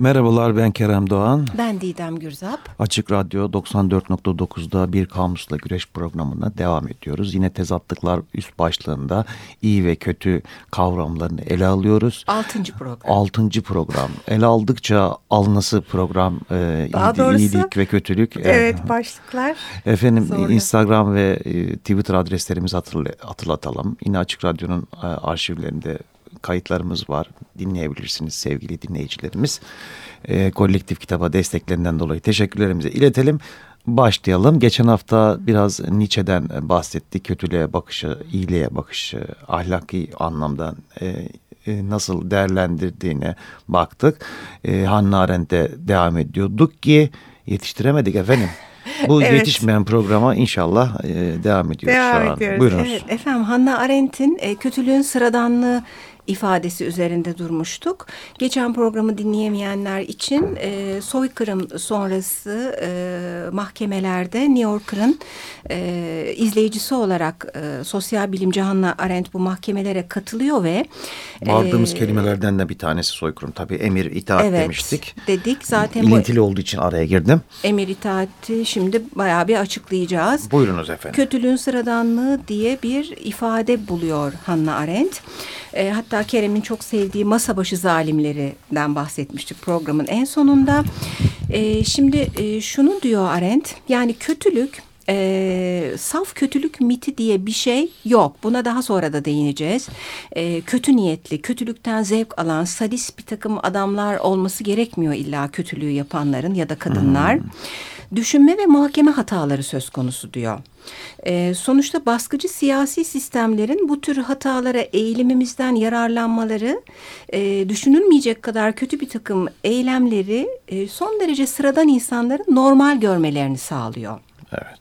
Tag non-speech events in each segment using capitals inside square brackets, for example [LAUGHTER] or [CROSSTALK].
Merhabalar ben Kerem Doğan. Ben Didem Gürzap. Açık Radyo 94.9'da bir kamusla güreş programına devam ediyoruz. Yine tezatlıklar üst başlığında iyi ve kötü kavramlarını ele alıyoruz. Altıncı program. Altıncı program. Ele aldıkça alnası program e, Daha doğrusu, iyilik ve kötülük. Evet başlıklar. Efendim Sonra. Instagram ve e, Twitter adreslerimizi hatırlatalım. Yine Açık Radyo'nun e, arşivlerinde kayıtlarımız var. Dinleyebilirsiniz sevgili dinleyicilerimiz. E, kolektif kitaba desteklerinden dolayı teşekkürlerimizi iletelim. Başlayalım. Geçen hafta biraz Nietzsche'den bahsettik. Kötülüğe bakışı, iyiliğe bakışı, ahlaki anlamda e, e, nasıl değerlendirdiğine baktık. E, Hannah Arendt'e devam ediyorduk ki yetiştiremedik efendim. Bu [LAUGHS] evet. yetişmeyen programa inşallah e, devam ediyoruz devam şu an. Ediyoruz. Buyurunuz. Evet, efendim Hannah Arendt'in e, kötülüğün sıradanlığı ifadesi üzerinde durmuştuk. Geçen programı dinleyemeyenler için e, soykırım sonrası e, mahkemelerde New Yorker'ın e, izleyicisi olarak e, sosyal bilimci Hannah Arendt bu mahkemelere katılıyor ve Vardığımız e, kelimelerden de bir tanesi soykırım. Tabii emir itaat evet, demiştik. dedik. Zaten İlintili bu, olduğu için araya girdim. Emir itaati şimdi bayağı bir açıklayacağız. Buyurunuz efendim. Kötülüğün sıradanlığı diye bir ifade buluyor Hannah Arendt. E, hatta Kerem'in çok sevdiği masa başı zalimlerinden bahsetmiştik programın en sonunda. E, şimdi e, şunu diyor Arendt, yani kötülük e, saf kötülük miti diye bir şey yok. Buna daha sonra da değineceğiz. E, kötü niyetli, kötülükten zevk alan sadist bir takım adamlar olması gerekmiyor illa kötülüğü yapanların ya da kadınlar. Hmm. Düşünme ve muhakeme hataları söz konusu diyor. E, sonuçta baskıcı siyasi sistemlerin bu tür hatalara eğilimimizden yararlanmaları e, düşünülmeyecek kadar kötü bir takım eylemleri e, son derece sıradan insanların normal görmelerini sağlıyor. Evet.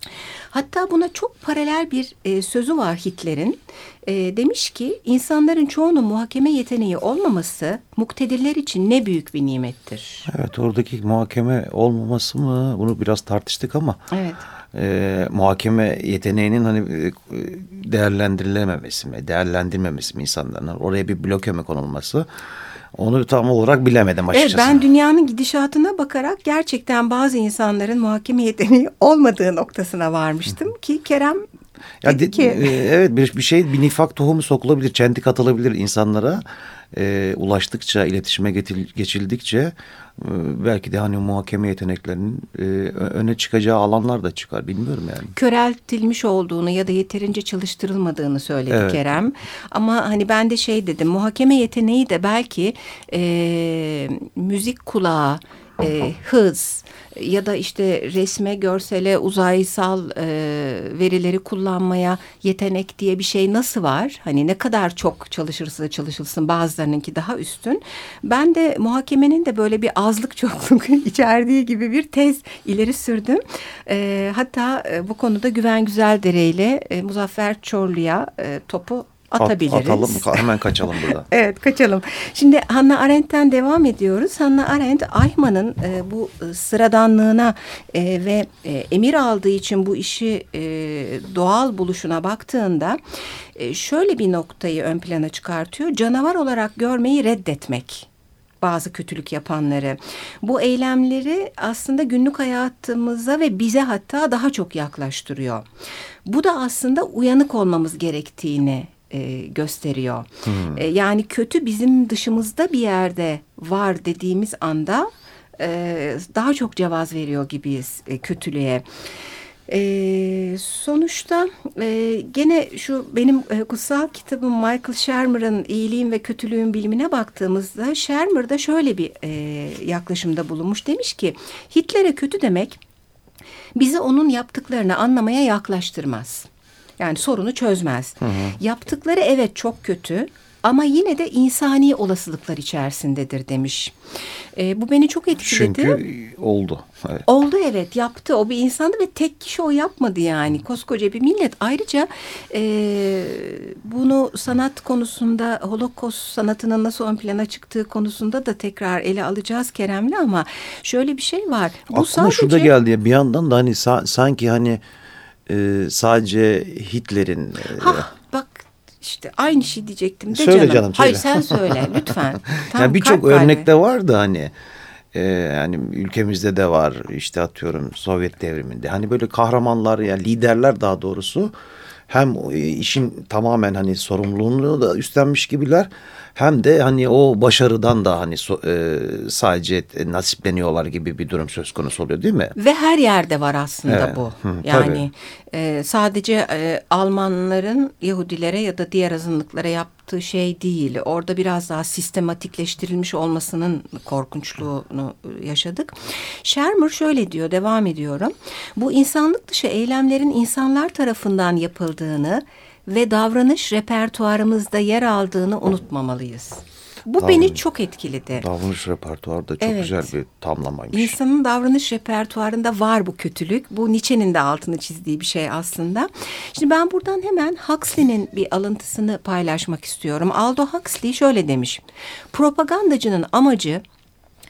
Hatta buna çok paralel bir e, sözü var Hitler'in. E, demiş ki insanların çoğunun muhakeme yeteneği olmaması muktedirler için ne büyük bir nimettir. Evet oradaki muhakeme olmaması mı bunu biraz tartıştık ama. Evet. E, muhakeme yeteneğinin hani e, değerlendirilememesi mi, değerlendirmemesi mi insanların oraya bir bloke mi konulması onu tam olarak bilemedim açıkçası. Evet ben dünyanın gidişatına bakarak gerçekten bazı insanların muhakeme yeteneği [LAUGHS] olmadığı noktasına varmıştım ki Kerem ya de, ki... E, evet bir, bir şey bir nifak tohumu sokulabilir, çentik atılabilir insanlara. E, ulaştıkça, iletişime geçildikçe belki de hani muhakeme yeteneklerinin e, öne çıkacağı alanlar da çıkar. Bilmiyorum yani. Köreltilmiş olduğunu ya da yeterince çalıştırılmadığını söyledi evet. Kerem. Ama hani ben de şey dedim muhakeme yeteneği de belki e, müzik kulağı, e, hız ya da işte resme, görsele, uzaysal e, verileri kullanmaya yetenek diye bir şey nasıl var? Hani ne kadar çok çalışırsa çalışılsın bazılarınınki daha üstün. Ben de muhakemenin de böyle bir azlık çokluk [LAUGHS] içerdiği gibi bir tez ileri sürdüm. E, hatta e, bu konuda Güven Güzeldere ile e, Muzaffer Çorlu'ya e, topu atabiliriz. At, atalım [LAUGHS] hemen kaçalım burada. [LAUGHS] evet kaçalım. Şimdi Hannah Arendt'ten devam ediyoruz. Hannah Arendt Ayman'ın e, bu e, sıradanlığına e, ve e, emir aldığı için bu işi e, doğal buluşuna baktığında e, şöyle bir noktayı ön plana çıkartıyor. Canavar olarak görmeyi reddetmek bazı kötülük yapanları. Bu eylemleri aslında günlük hayatımıza ve bize hatta daha çok yaklaştırıyor. Bu da aslında uyanık olmamız gerektiğini e, gösteriyor. Hmm. E, yani kötü bizim dışımızda bir yerde var dediğimiz anda e, daha çok cevaz veriyor gibiyiz e, kötülüğe. E, sonuçta e, gene şu benim e, kutsal kitabım Michael Shermer'ın iyiliğin ve kötülüğün bilimine baktığımızda Shermer da şöyle bir e, yaklaşımda bulunmuş. Demiş ki Hitler'e kötü demek bizi onun yaptıklarını anlamaya yaklaştırmaz. Yani sorunu çözmez. Hı hı. Yaptıkları evet çok kötü ama yine de insani olasılıklar içerisindedir demiş. E, bu beni çok etkiledi. Çünkü oldu. Evet. Oldu evet yaptı. O bir insandı ve tek kişi o yapmadı yani. Koskoca bir millet. Ayrıca e, bunu sanat konusunda Holocaust sanatının nasıl ön plana çıktığı konusunda da tekrar ele alacağız Kerem'le ama şöyle bir şey var. Bu Aklıma sadece... şurada geldi ya bir yandan da hani sa sanki hani e, sadece Hitler'in... E, işte aynı şey diyecektim de söyle canım. canım söyle. Hayır sen söyle [LAUGHS] lütfen. yani birçok örnekte vardı hani e, yani ülkemizde de var işte atıyorum Sovyet devriminde hani böyle kahramanlar yani liderler daha doğrusu hem işin tamamen hani sorumluluğunu da üstlenmiş gibiler hem de hani o başarıdan da hani so, e, sadece nasipleniyorlar gibi bir durum söz konusu oluyor değil mi? Ve her yerde var aslında evet. bu. Hı, yani e, sadece e, Almanların Yahudilere ya da diğer azınlıklara yaptığı şey değil. Orada biraz daha sistematikleştirilmiş olmasının korkunçluğunu yaşadık. Shermer şöyle diyor, devam ediyorum. Bu insanlık dışı eylemlerin insanlar tarafından yapıldığını ve davranış repertuarımızda yer aldığını unutmamalıyız. Bu davranış, beni çok etkiledi. Davranış repertuarı da çok evet. güzel bir tamlamaymış. İnsanın davranış repertuarında var bu kötülük. Bu Nietzsche'nin de altını çizdiği bir şey aslında. Şimdi ben buradan hemen Huxley'nin bir alıntısını paylaşmak istiyorum. Aldo Huxley şöyle demiş. Propagandacının amacı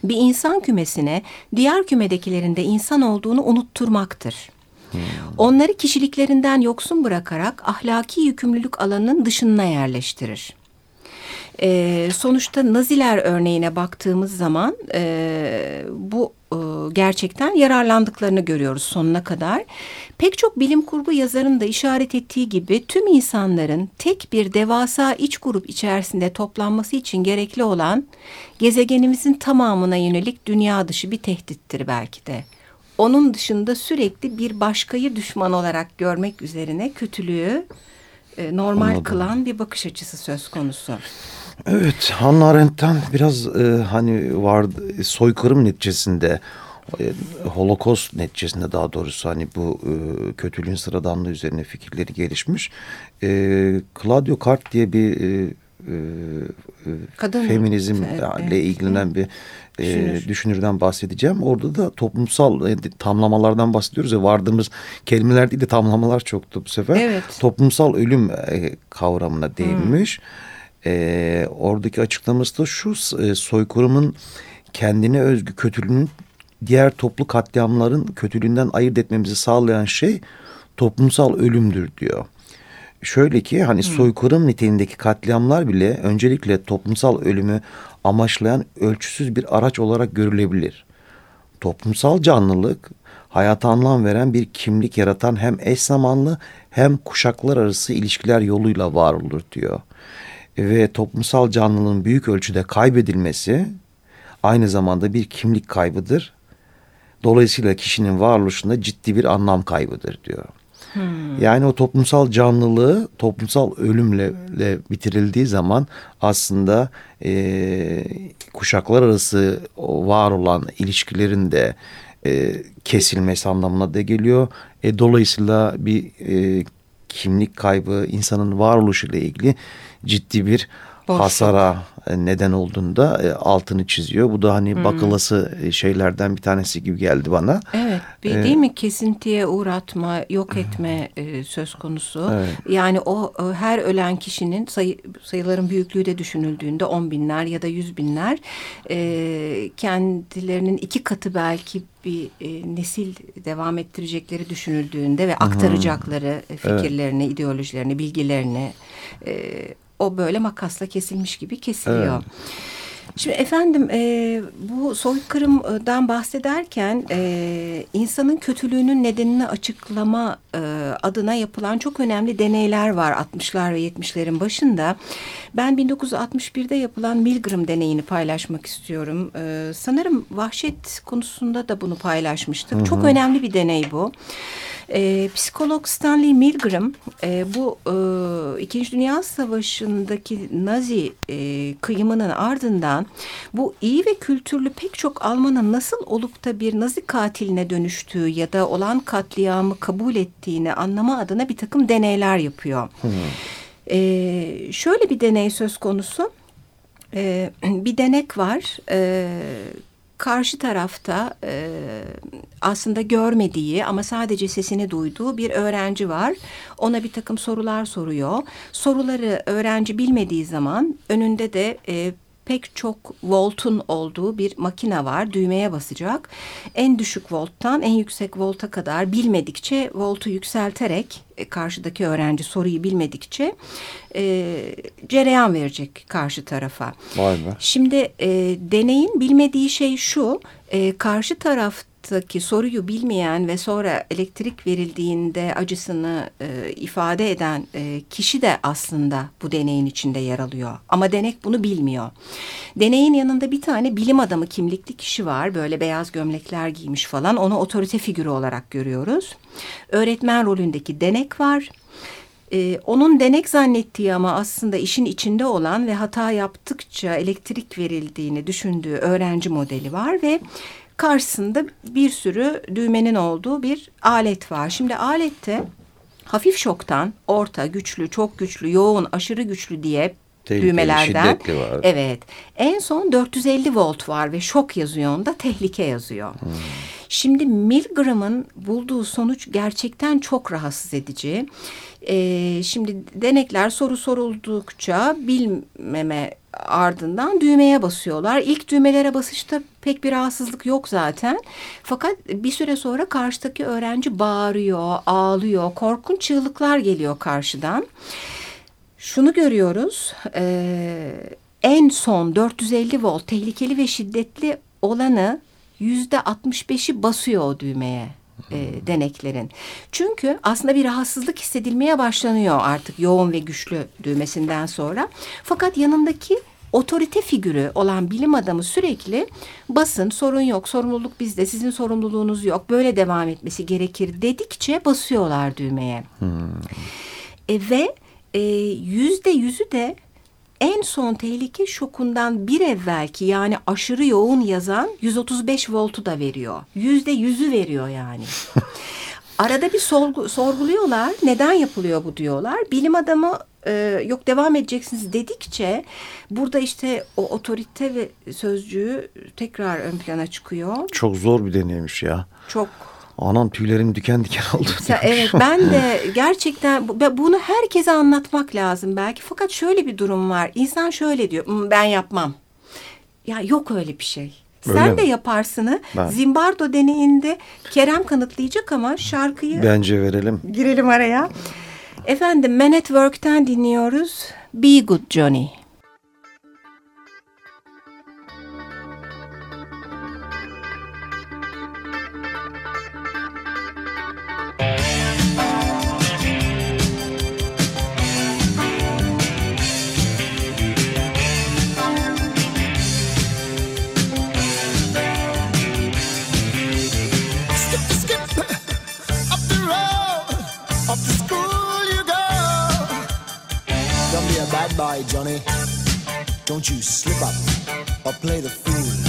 bir insan kümesine diğer kümedekilerin de insan olduğunu unutturmaktır. Hmm. Onları kişiliklerinden yoksun bırakarak ahlaki yükümlülük alanının dışına yerleştirir. E, sonuçta Naziler örneğine baktığımız zaman e, bu e, gerçekten yararlandıklarını görüyoruz sonuna kadar. Pek çok bilim kurgu yazarın da işaret ettiği gibi tüm insanların tek bir devasa iç grup içerisinde toplanması için gerekli olan gezegenimizin tamamına yönelik dünya dışı bir tehdittir belki de onun dışında sürekli bir başkayı düşman olarak görmek üzerine kötülüğü e, normal Anladım. kılan bir bakış açısı söz konusu. Evet Hannah Arendt'ten biraz e, hani vardı soykırım neticesinde e, Holocaust neticesinde daha doğrusu hani bu e, kötülüğün sıradanlığı üzerine fikirleri gelişmiş. E, Claudio Cart diye bir e, Kadın feminizmle evet. ilgilenen bir e, Düşünür. düşünürden bahsedeceğim. Orada da toplumsal e, tamlamalardan bahsediyoruz ya vardığımız kelimeler değil de tamlamalar çoktu bu sefer. Evet. Toplumsal ölüm e, kavramına değinmiş. Hmm. E, oradaki açıklaması da şu e, soykırımın kendine özgü kötülüğünün diğer toplu katliamların kötülüğünden ayırt etmemizi sağlayan şey toplumsal ölümdür diyor. Şöyle ki hani hmm. soykırım niteliğindeki katliamlar bile öncelikle toplumsal ölümü amaçlayan ölçüsüz bir araç olarak görülebilir. Toplumsal canlılık hayata anlam veren bir kimlik yaratan hem eş zamanlı hem kuşaklar arası ilişkiler yoluyla var olur diyor. Ve toplumsal canlılığın büyük ölçüde kaybedilmesi aynı zamanda bir kimlik kaybıdır. Dolayısıyla kişinin varoluşunda ciddi bir anlam kaybıdır diyor. Hmm. Yani o toplumsal canlılığı toplumsal ölümle bitirildiği zaman aslında e, kuşaklar arası var olan ilişkilerin de e, kesilmesi anlamına da geliyor. E, dolayısıyla bir e, kimlik kaybı insanın varoluşuyla ilgili ciddi bir Boşluk. hasara e, neden olduğunda e, altını çiziyor. Bu da hani hmm. bakılası e, şeylerden bir tanesi gibi geldi bana. Evet bir, ee, değil mi kesintiye uğratma yok etme e, söz konusu. Evet. Yani o her ölen kişinin sayı, sayıların büyüklüğü de düşünüldüğünde on binler ya da yüz binler e, kendilerinin iki katı belki bir e, nesil devam ettirecekleri düşünüldüğünde ve aktaracakları hmm. fikirlerini, evet. ideolojilerini, bilgilerini e, o böyle makasla kesilmiş gibi kesiliyor. Evet. Şimdi efendim e, bu soykırımdan bahsederken e, insanın kötülüğünün nedenini açıklama e, adına yapılan çok önemli deneyler var 60'lar ve 70'lerin başında. Ben 1961'de yapılan Milgram deneyini paylaşmak istiyorum. E, sanırım vahşet konusunda da bunu paylaşmıştık. Hı hı. Çok önemli bir deney bu. E, psikolog Stanley Milgram e, bu e, İkinci Dünya Savaşı'ndaki Nazi e, kıyımının ardından bu iyi ve kültürlü pek çok Alman'ın nasıl olup da bir Nazi katiline dönüştüğü ya da olan katliamı kabul ettiğini anlama adına bir takım deneyler yapıyor. Hmm. E, şöyle bir deney söz konusu. E, [CLEARS THROAT] bir denek var. E, karşı tarafta e, aslında görmediği ama sadece sesini duyduğu bir öğrenci var. Ona bir takım sorular soruyor. Soruları öğrenci bilmediği zaman önünde de e, pek çok voltun olduğu bir makine var. Düğmeye basacak. En düşük volttan en yüksek volta kadar bilmedikçe voltu yükselterek e, karşıdaki öğrenci soruyu bilmedikçe e, cereyan verecek karşı tarafa. Vay be. Şimdi e, deneyin bilmediği şey şu e, karşı taraf hayattaki soruyu bilmeyen ve sonra elektrik verildiğinde acısını e, ifade eden e, kişi de aslında bu deneyin içinde yer alıyor. Ama denek bunu bilmiyor. Deneyin yanında bir tane bilim adamı kimlikli kişi var. Böyle beyaz gömlekler giymiş falan. Onu otorite figürü olarak görüyoruz. Öğretmen rolündeki denek var. Ee, onun denek zannettiği ama aslında işin içinde olan ve hata yaptıkça elektrik verildiğini düşündüğü öğrenci modeli var ve karşısında bir sürü düğmenin olduğu bir alet var. Şimdi alette hafif şoktan orta, güçlü, çok güçlü, yoğun, aşırı güçlü diye Tehlikeli, düğmelerden. var. Evet. En son 450 volt var ve şok yazıyor onda tehlike yazıyor. Hmm. Şimdi Milgram'ın bulduğu sonuç gerçekten çok rahatsız edici. Ee, şimdi denekler soru soruldukça bilmeme ardından düğmeye basıyorlar. İlk düğmelere basışta pek bir rahatsızlık yok zaten. Fakat bir süre sonra karşıdaki öğrenci bağırıyor, ağlıyor, korkunç çığlıklar geliyor karşıdan. Şunu görüyoruz, e, en son 450 volt tehlikeli ve şiddetli olanı yüzde 65'i basıyor o düğmeye e, deneklerin. Çünkü aslında bir rahatsızlık hissedilmeye başlanıyor artık yoğun ve güçlü düğmesinden sonra. Fakat yanındaki otorite figürü olan bilim adamı sürekli basın sorun yok sorumluluk bizde sizin sorumluluğunuz yok böyle devam etmesi gerekir dedikçe basıyorlar düğmeye. Hmm. E, ve e, yüzde yüzü de en son tehlike şokundan bir evvelki yani aşırı yoğun yazan 135 voltu da veriyor. Yüzde yüzü veriyor yani. [LAUGHS] Arada bir sorgu, sorguluyorlar. Neden yapılıyor bu diyorlar. Bilim adamı e, yok devam edeceksiniz dedikçe burada işte o otorite ve sözcüğü tekrar ön plana çıkıyor. Çok zor bir deneymiş ya. Çok Anam tüylerim diken diken [LAUGHS] oldu. Mesela, evet ben de gerçekten bunu herkese anlatmak lazım belki. Fakat şöyle bir durum var. İnsan şöyle diyor hmm, ben yapmam. Ya yok öyle bir şey. Öyle Sen mi? de yaparsını. Ben. Zimbardo deneyinde Kerem kanıtlayacak ama şarkıyı... Bence verelim. Girelim araya. Efendim Men at Work'ten dinliyoruz. Be Good. Johnny. Don't you slip up or play the fool.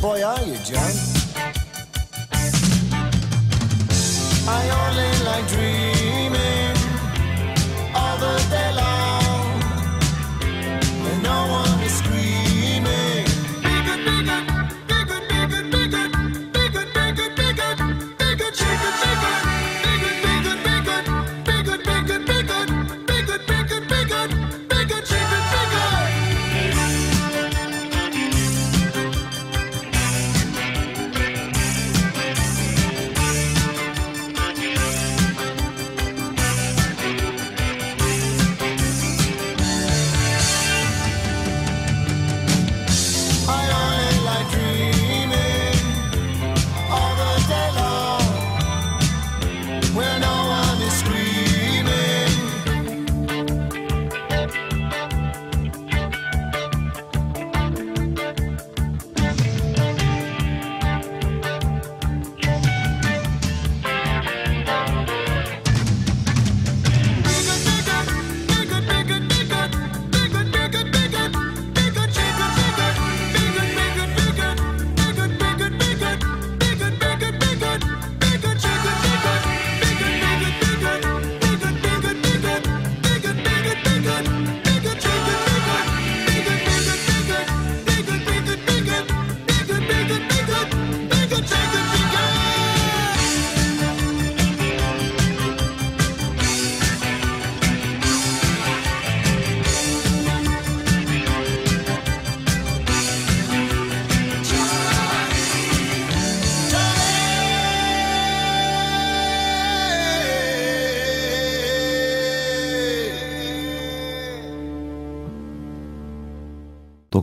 Boy are you, John?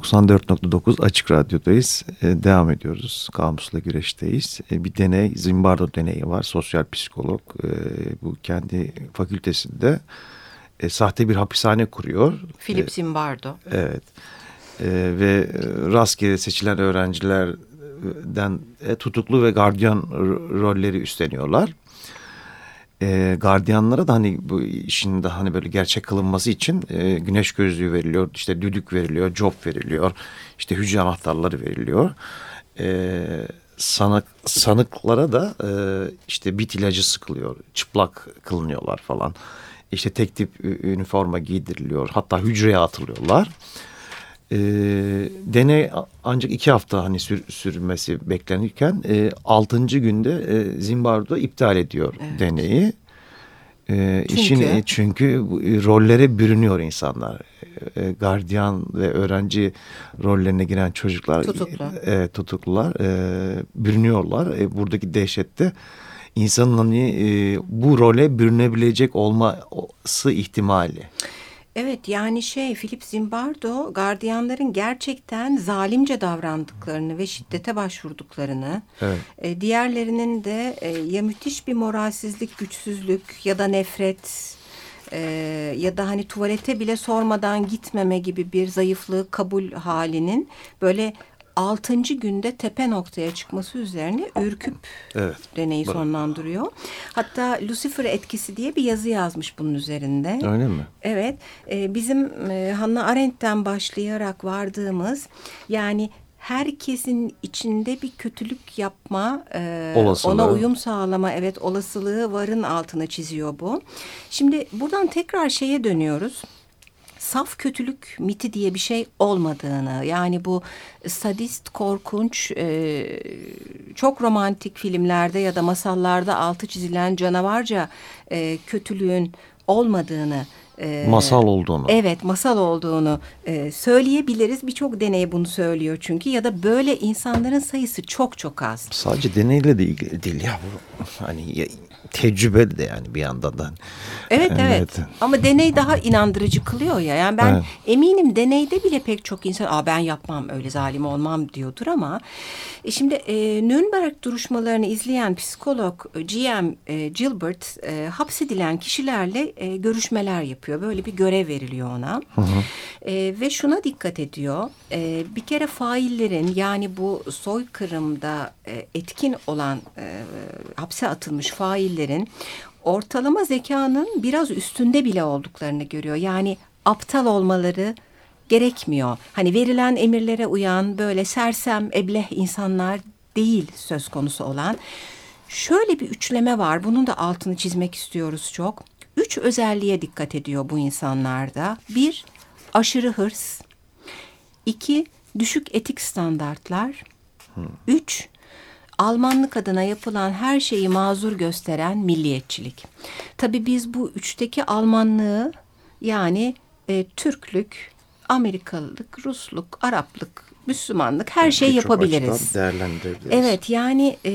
94.9 Açık Radyo'dayız. E, devam ediyoruz. Kamusla güreşteyiz. E, bir deney, Zimbardo deneyi var. Sosyal psikolog. E, bu kendi fakültesinde e, sahte bir hapishane kuruyor. Philip e, Zimbardo. Evet. E, ve rastgele seçilen öğrencilerden e, tutuklu ve gardiyan rolleri üstleniyorlar e, gardiyanlara da hani bu işin de hani böyle gerçek kılınması için e, güneş gözlüğü veriliyor, işte düdük veriliyor, job veriliyor, işte hücre anahtarları veriliyor. E, sanık, sanıklara da e, işte bit ilacı sıkılıyor, çıplak kılınıyorlar falan. İşte tek tip üniforma giydiriliyor, hatta hücreye atılıyorlar. E, deney ancak iki hafta hani sür, sürmesi beklenirken e, altıncı günde e, Zimbardo iptal ediyor evet. deneyi. E, çünkü? Işin, çünkü e, rollere bürünüyor insanlar. E, gardiyan ve öğrenci rollerine giren çocuklar Tutuklu. e, tutuklular e, bürünüyorlar. E, buradaki dehşette insanın hani e, bu role bürünebilecek olması ihtimali. Evet yani şey Philip Zimbardo gardiyanların gerçekten zalimce davrandıklarını ve şiddete başvurduklarını evet. e, diğerlerinin de e, ya müthiş bir moralsizlik, güçsüzlük ya da nefret e, ya da hani tuvalete bile sormadan gitmeme gibi bir zayıflığı kabul halinin böyle altıncı günde tepe noktaya çıkması üzerine ürküp evet. deneyi Bak. sonlandırıyor. Hatta Lucifer etkisi diye bir yazı yazmış bunun üzerinde. Öyle mi? Evet. E, bizim e, Hannah Arendt'ten başlayarak vardığımız yani herkesin içinde bir kötülük yapma, e, ona uyum sağlama, evet olasılığı varın altına çiziyor bu. Şimdi buradan tekrar şeye dönüyoruz saf kötülük miti diye bir şey olmadığını yani bu sadist korkunç e, çok romantik filmlerde ya da masallarda altı çizilen canavarca e, kötülüğün olmadığını e, masal olduğunu. Evet masal olduğunu e, söyleyebiliriz. Birçok deney bunu söylüyor çünkü ya da böyle insanların sayısı çok çok az. Sadece deneyle de ilgili değil ya bu hani tecrübe de yani bir yandan da. Evet, evet evet ama deney daha inandırıcı kılıyor ya. Yani ben evet. eminim deneyde bile pek çok insan Aa, ben yapmam öyle zalim olmam diyordur ama e şimdi e, Nürnberg duruşmalarını izleyen psikolog e, GM e, Gilbert e, hapsedilen kişilerle e, görüşmeler yapıyor. Böyle bir görev veriliyor ona. Hı hı. E, ve şuna dikkat ediyor. E, bir kere faillerin yani bu soykırımda e, etkin olan e, hapse atılmış faillerin ortalama zekanın biraz üstünde bile olduklarını görüyor. Yani aptal olmaları gerekmiyor. Hani verilen emirlere uyan böyle sersem ebleh insanlar değil söz konusu olan. Şöyle bir üçleme var. Bunun da altını çizmek istiyoruz çok. Üç özelliğe dikkat ediyor bu insanlarda. Bir, aşırı hırs. İki, düşük etik standartlar. Üç, Almanlık adına yapılan her şeyi mazur gösteren milliyetçilik. Tabii biz bu üçteki Almanlığı yani e, Türklük, Amerikalılık, Rusluk, Araplık, Müslümanlık her yani şey yapabiliriz. Değerlendirebiliriz. Evet yani e,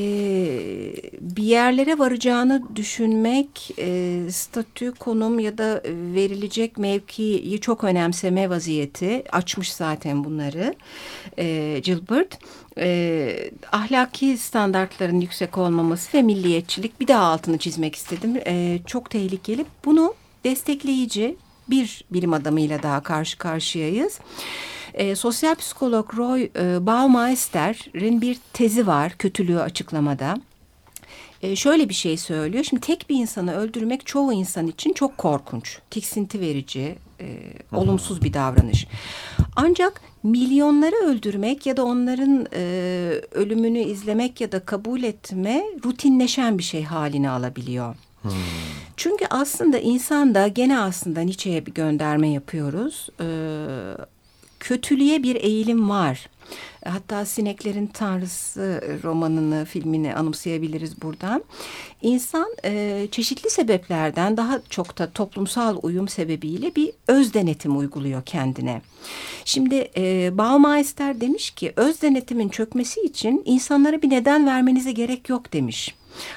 bir yerlere varacağını düşünmek e, statü, konum ya da verilecek mevkiyi çok önemseme vaziyeti açmış zaten bunları e, Gilbert. E, ahlaki standartların yüksek olmaması ve milliyetçilik bir daha altını çizmek istedim. E, çok tehlikeli. Bunu destekleyici bir bilim adamıyla daha karşı karşıyayız. E, sosyal psikolog Roy e, Baumeister'in bir tezi var kötülüğü açıklamada. E, şöyle bir şey söylüyor. Şimdi tek bir insanı öldürmek çoğu insan için çok korkunç, tiksinti verici, e, olumsuz bir davranış. Ancak milyonları öldürmek ya da onların e, ölümünü izlemek ya da kabul etme rutinleşen bir şey haline alabiliyor. Hmm. Çünkü aslında insanda gene aslında Nietzsche'ye bir gönderme yapıyoruz. Ee, kötülüğe bir eğilim var. Hatta Sineklerin Tanrısı romanını, filmini anımsayabiliriz buradan. İnsan e, çeşitli sebeplerden daha çok da toplumsal uyum sebebiyle bir öz denetim uyguluyor kendine. Şimdi e, Baumeister demiş ki öz denetimin çökmesi için insanlara bir neden vermenize gerek yok demiş.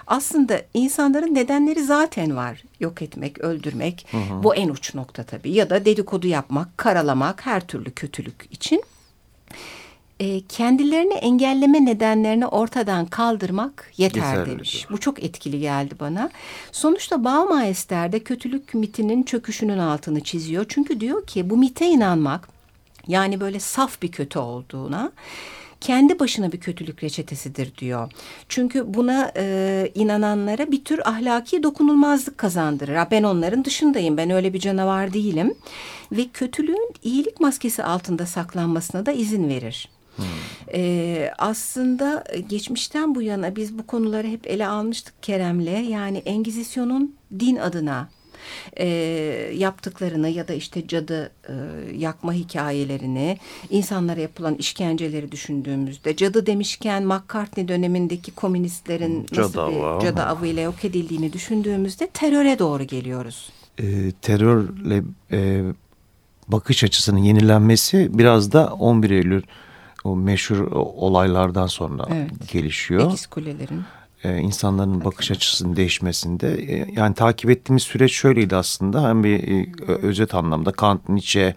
Aslında insanların nedenleri zaten var. Yok etmek, öldürmek. Hı hı. Bu en uç nokta tabii. Ya da dedikodu yapmak, karalamak her türlü kötülük için. e, kendilerini engelleme nedenlerini ortadan kaldırmak yeter Yeterli demiş. diyor. Bu çok etkili geldi bana. Sonuçta Baumeister de kötülük mitinin çöküşünün altını çiziyor. Çünkü diyor ki bu mite inanmak yani böyle saf bir kötü olduğuna kendi başına bir kötülük reçetesidir diyor. Çünkü buna e, inananlara bir tür ahlaki dokunulmazlık kazandırır. Ha, ben onların dışındayım, ben öyle bir canavar değilim. Ve kötülüğün iyilik maskesi altında saklanmasına da izin verir. Hmm. Ee, aslında geçmişten bu yana biz bu konuları hep ele almıştık Kerem'le. Yani Engizisyon'un din adına e, yaptıklarını ya da işte cadı e, yakma hikayelerini, insanlara yapılan işkenceleri düşündüğümüzde cadı demişken McCartney dönemindeki komünistlerin Cadı nasıl bir avı. cadı avıyla yok edildiğini düşündüğümüzde teröre doğru geliyoruz. E, terörle e, bakış açısının yenilenmesi biraz da 11 Eylül o meşhur olaylardan sonra Evet. gelişiyor. Ekiz kulelerin. Ee, insanların bakış açısının değişmesinde e, yani takip ettiğimiz süreç şöyleydi aslında hem bir e, özet anlamda Kant, Nietzsche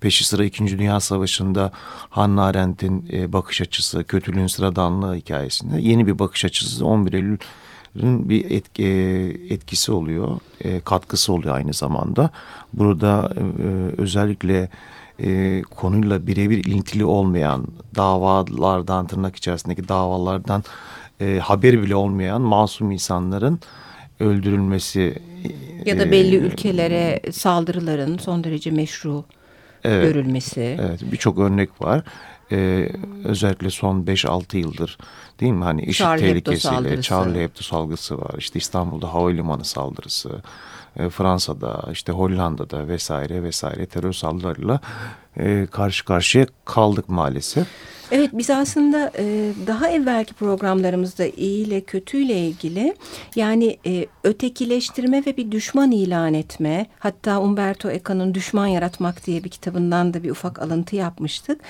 peşi sıra 2. Dünya Savaşı'nda Hannah Arendt'in e, bakış açısı, kötülüğün sıradanlığı hikayesinde yeni bir bakış açısı 11 Eylül'ün bir etki, e, etkisi oluyor, e, katkısı oluyor aynı zamanda. Burada e, özellikle e, konuyla birebir ilintili olmayan davalardan tırnak içerisindeki davalardan e, haberi bile olmayan masum insanların öldürülmesi Ya da e, belli ülkelere saldırıların son derece meşru evet, görülmesi. Evet birçok örnek var. Ee, özellikle son 5-6 yıldır değil mi? Hani Hebdo tehlikesiyle. Charlie Hebdo salgısı var. İşte İstanbul'da havalimanı saldırısı, e, Fransa'da, işte Hollanda'da vesaire vesaire terör saldırılarıyla e, karşı karşıya kaldık maalesef. Evet biz aslında e, daha evvelki programlarımızda iyi ile kötüyle ilgili yani e, ötekileştirme ve bir düşman ilan etme hatta Umberto Eco'nun Düşman Yaratmak diye bir kitabından da bir ufak alıntı yapmıştık.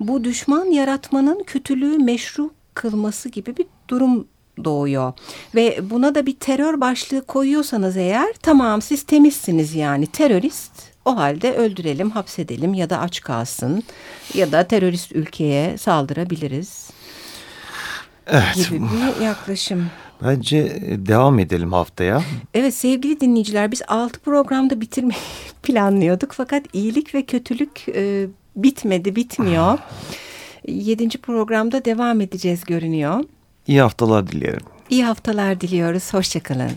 Bu düşman yaratmanın kötülüğü meşru kılması gibi bir durum doğuyor. Ve buna da bir terör başlığı koyuyorsanız eğer tamam siz temizsiniz yani terörist o halde öldürelim, hapsedelim ya da aç kalsın ya da terörist ülkeye saldırabiliriz Evet. gibi bir yaklaşım. Bence e, devam edelim haftaya. Evet sevgili dinleyiciler biz altı programda bitirmeyi [LAUGHS] planlıyorduk fakat iyilik ve kötülük e, bitmedi, bitmiyor. Yedinci programda devam edeceğiz görünüyor. İyi haftalar dilerim. İyi haftalar diliyoruz. Hoşçakalın.